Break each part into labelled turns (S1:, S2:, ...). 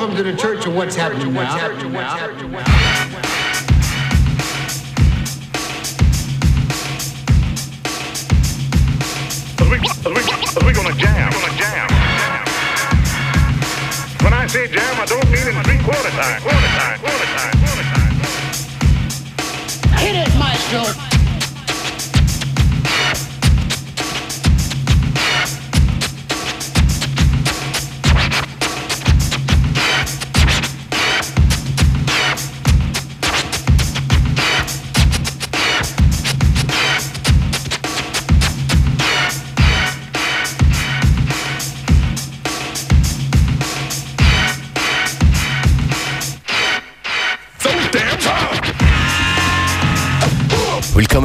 S1: Welcome to the Church of What's Happening Now.
S2: we, we gonna jam, gonna jam, jam. When I say jam, I don't mean in three quarter time, quarter time, quarter time, quarter time.
S3: Hit it, maestro.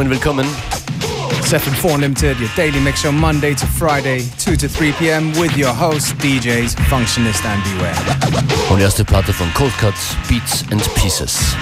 S4: Willkommen, willkommen.
S5: FM4 Unlimited, your daily mix show Monday to Friday, 2 to 3 p.m. with your hosts, DJs, Functionist and Beware.
S4: Und erste Platte von Cold Cuts, Beats and Pieces.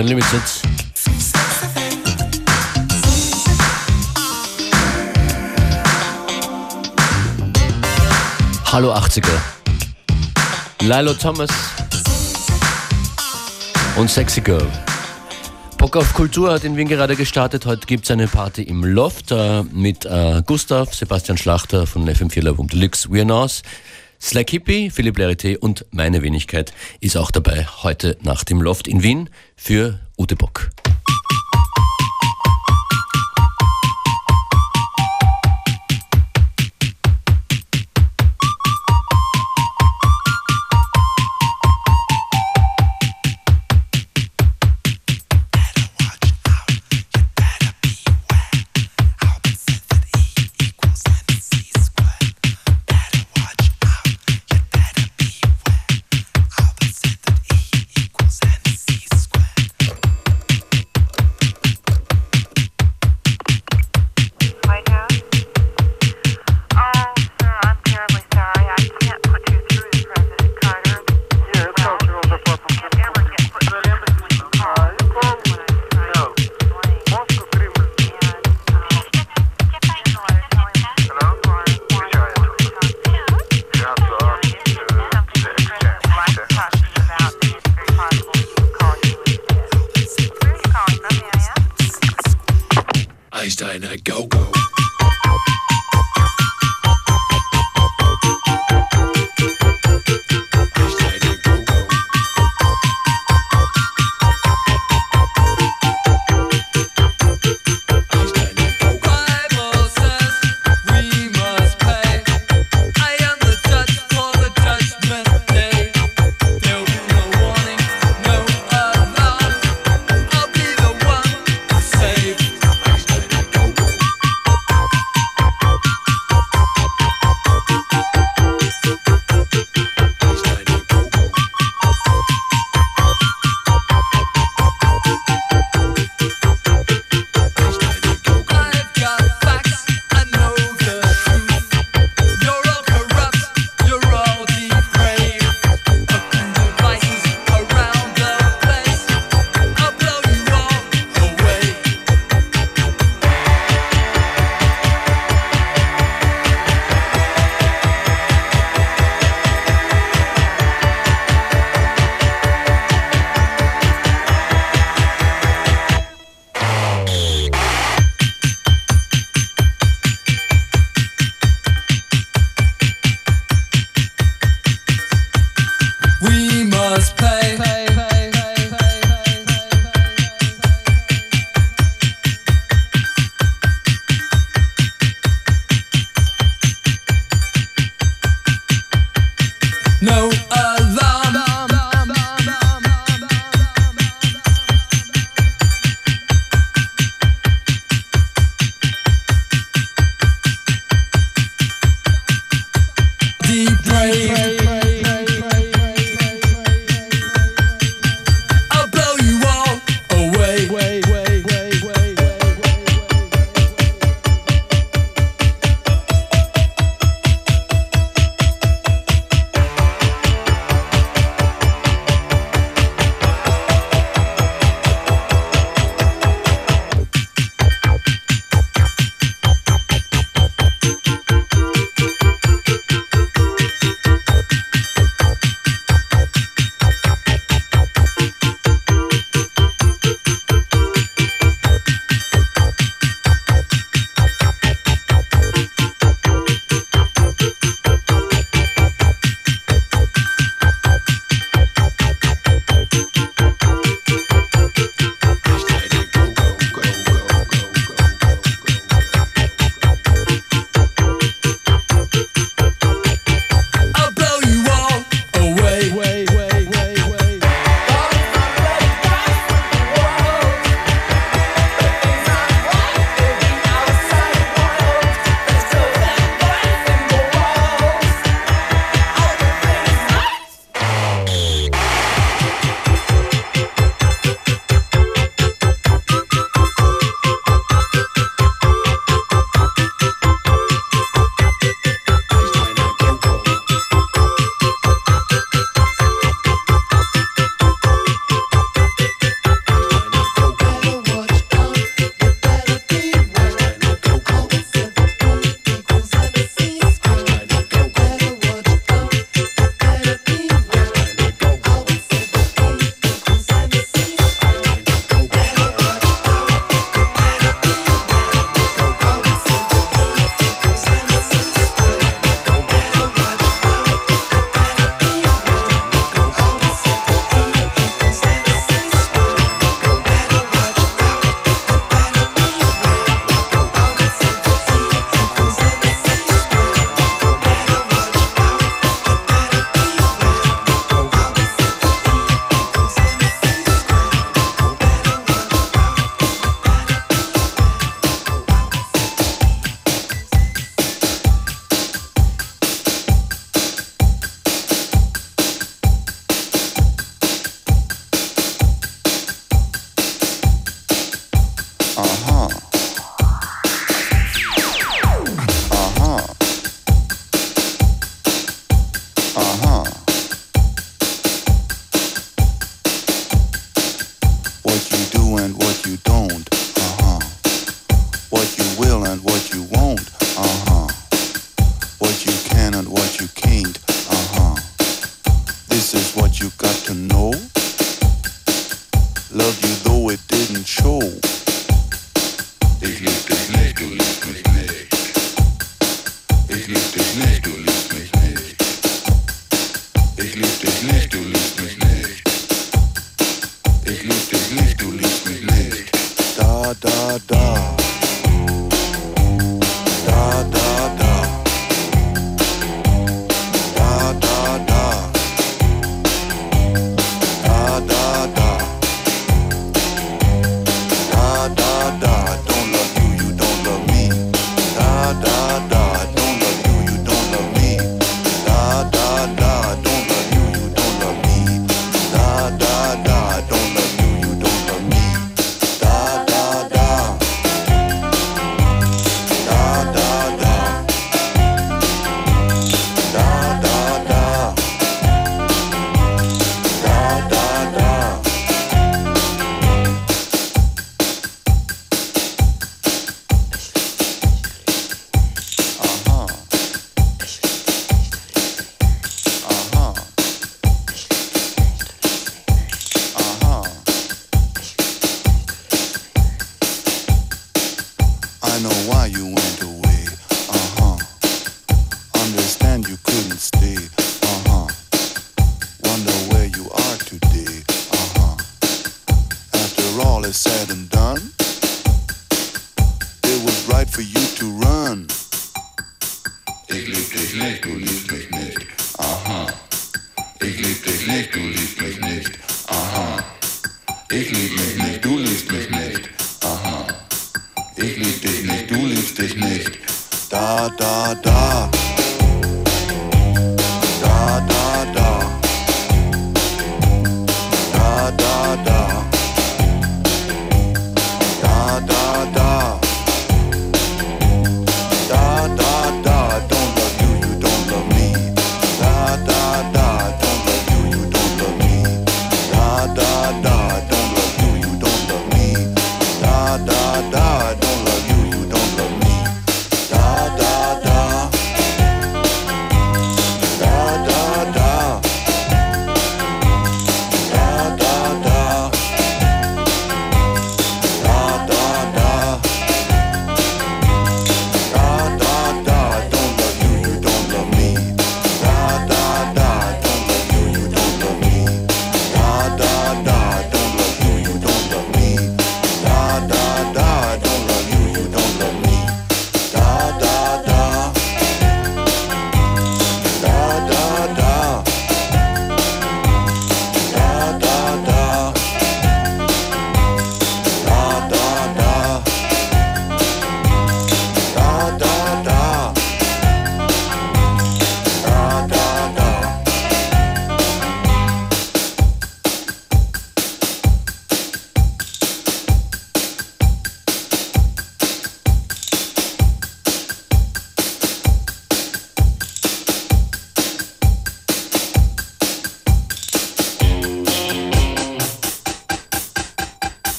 S6: FM4 Unlimited. Hallo 80er. Lilo Thomas und Sexy Girl. Bock auf Kultur hat in Wien gerade gestartet. Heute gibt es eine Party im Loft äh, mit äh, Gustav, Sebastian Schlachter von FM4 Love Deluxe, Nice, Slack Hippie, Philipp Larité und meine Wenigkeit ist auch dabei heute nach dem Loft in Wien für Ute Bock.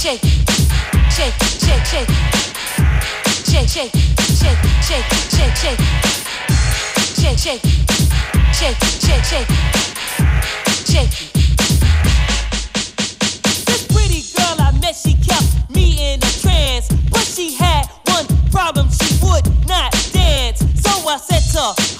S7: shake, shake, shake, shake, shake, shake, shake, shake, shake, shake, shake, shake, shake, shake, shake. This pretty girl I met, she kept me in a trance, but she had one problem, she would not dance. So I said to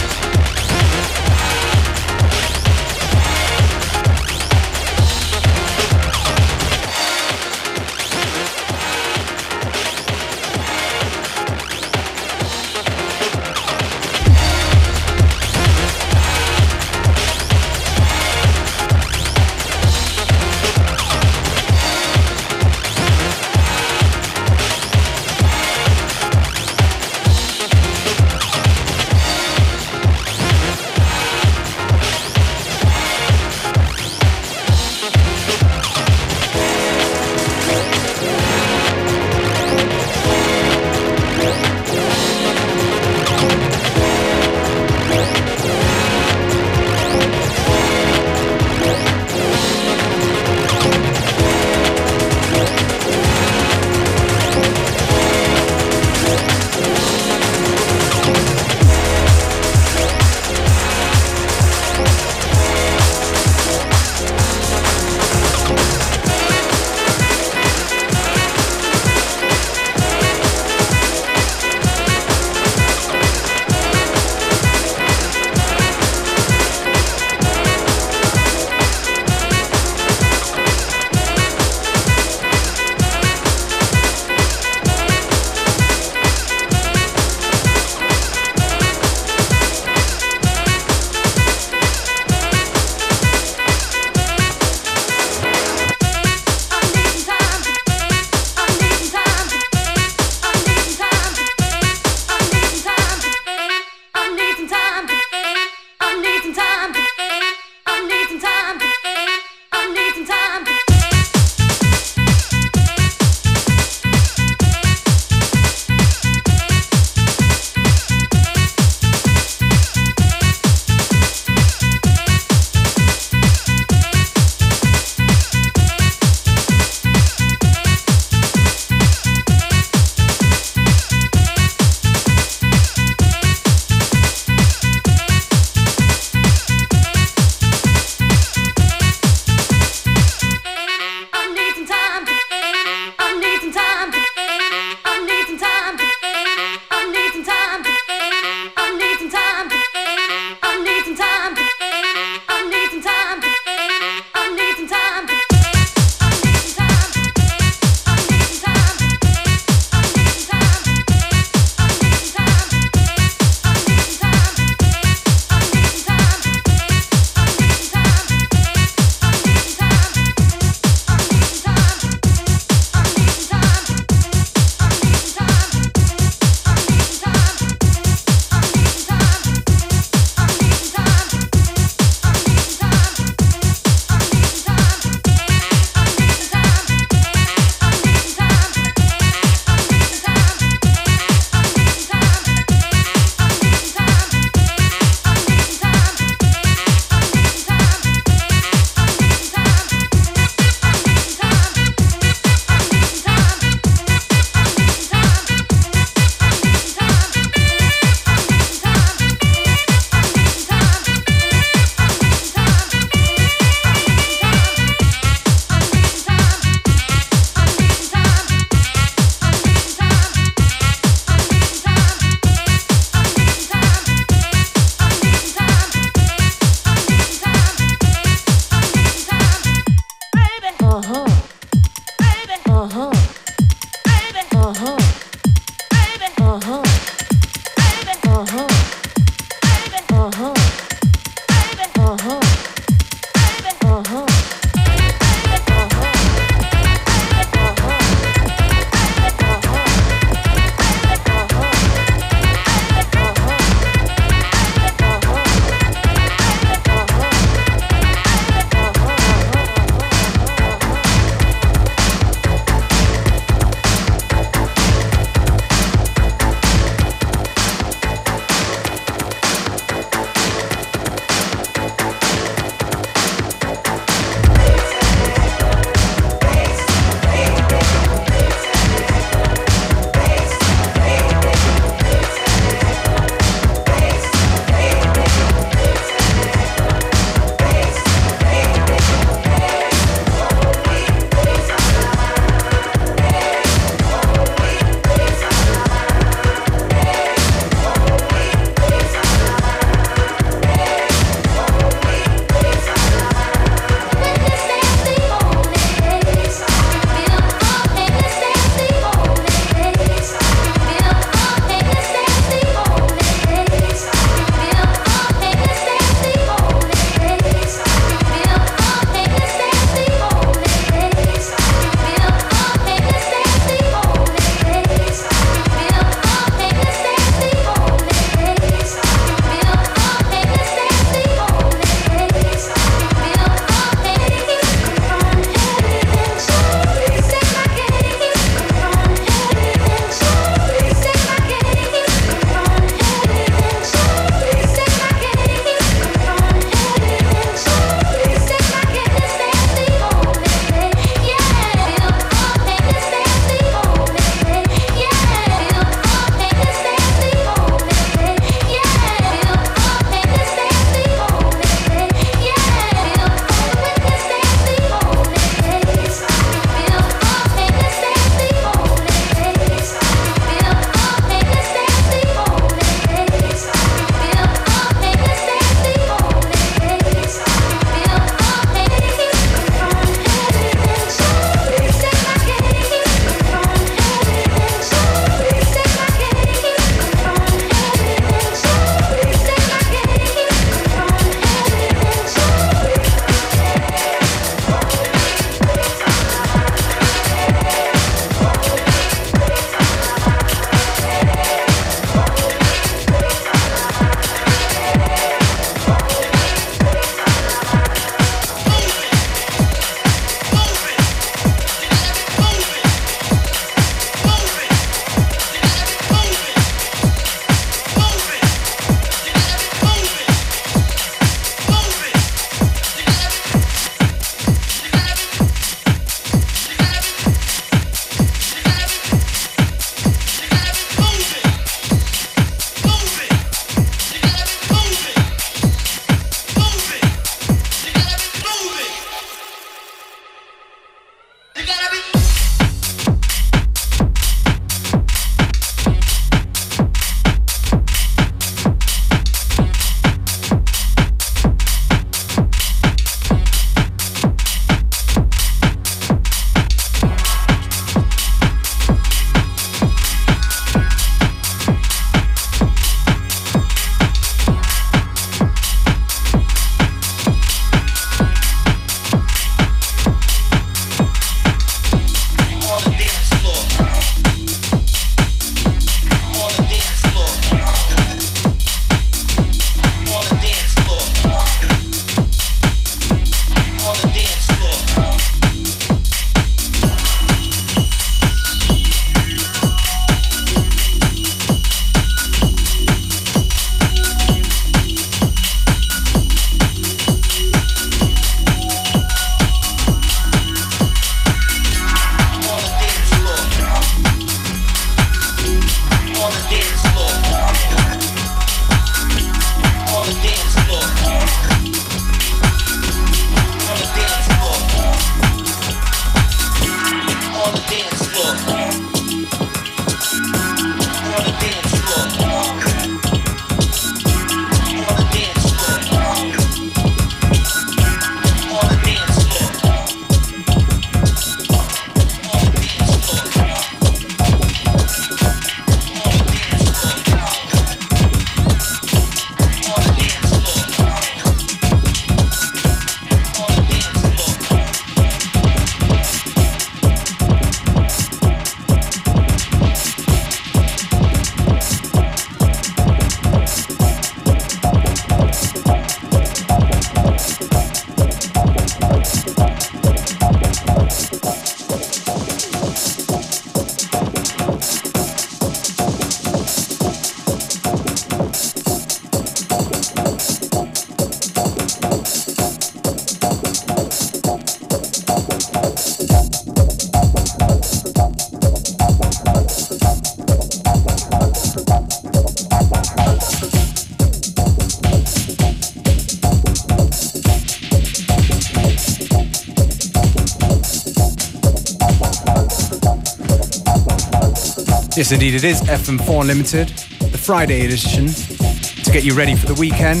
S5: Yes, indeed, it is FM4 Unlimited, the Friday edition, to get you ready for the weekend.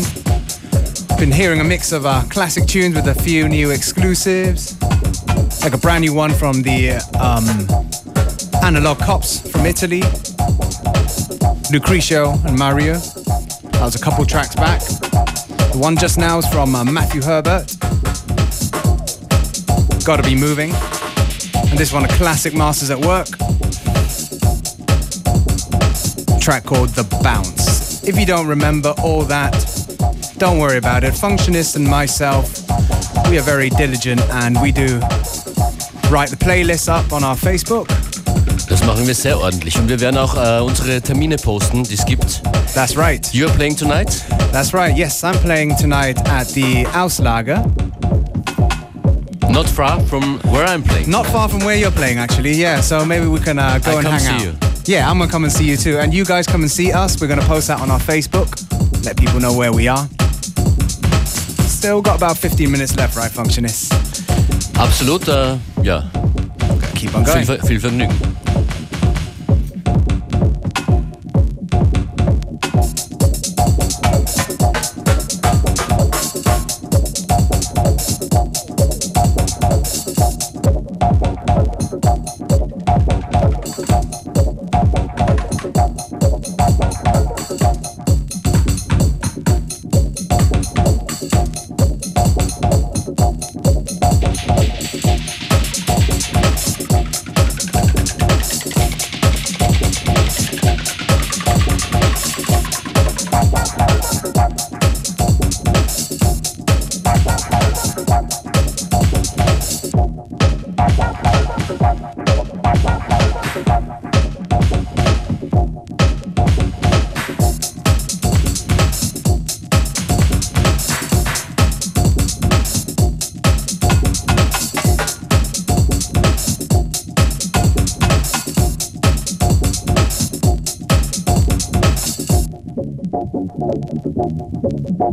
S5: Been hearing a mix of our classic tunes with a few new exclusives, like a brand new one from the um, Analog Cops from Italy, Lucrecio and Mario. That was a couple tracks back. The one just now is from uh, Matthew Herbert. Gotta be moving. And this one, a classic Masters at Work. Track called The Bounce. If you don't remember all that, don't worry about it. Functionist and myself, we are very diligent and we do write the playlist up on our Facebook.
S6: Das machen wir sehr ordentlich. Und wir werden auch äh, unsere Termine posten, die es gibt.
S5: That's right.
S6: You're playing tonight?
S5: That's right. Yes, I'm playing tonight at the Auslager.
S6: Not far from where I'm playing.
S5: Not far from where you're playing, actually. Yeah, so maybe we can uh, go
S6: I
S5: and hang
S6: see
S5: out.
S6: you.
S5: Yeah, I'm gonna come and see you too, and you guys come and see us. We're gonna post that on our Facebook. Let people know where we are. Still got about 15 minutes left, right, functionists?
S6: Absolut, uh, ja.
S5: Gotta keep on
S6: Viel,
S5: going.
S6: Ver- viel Vergnügen.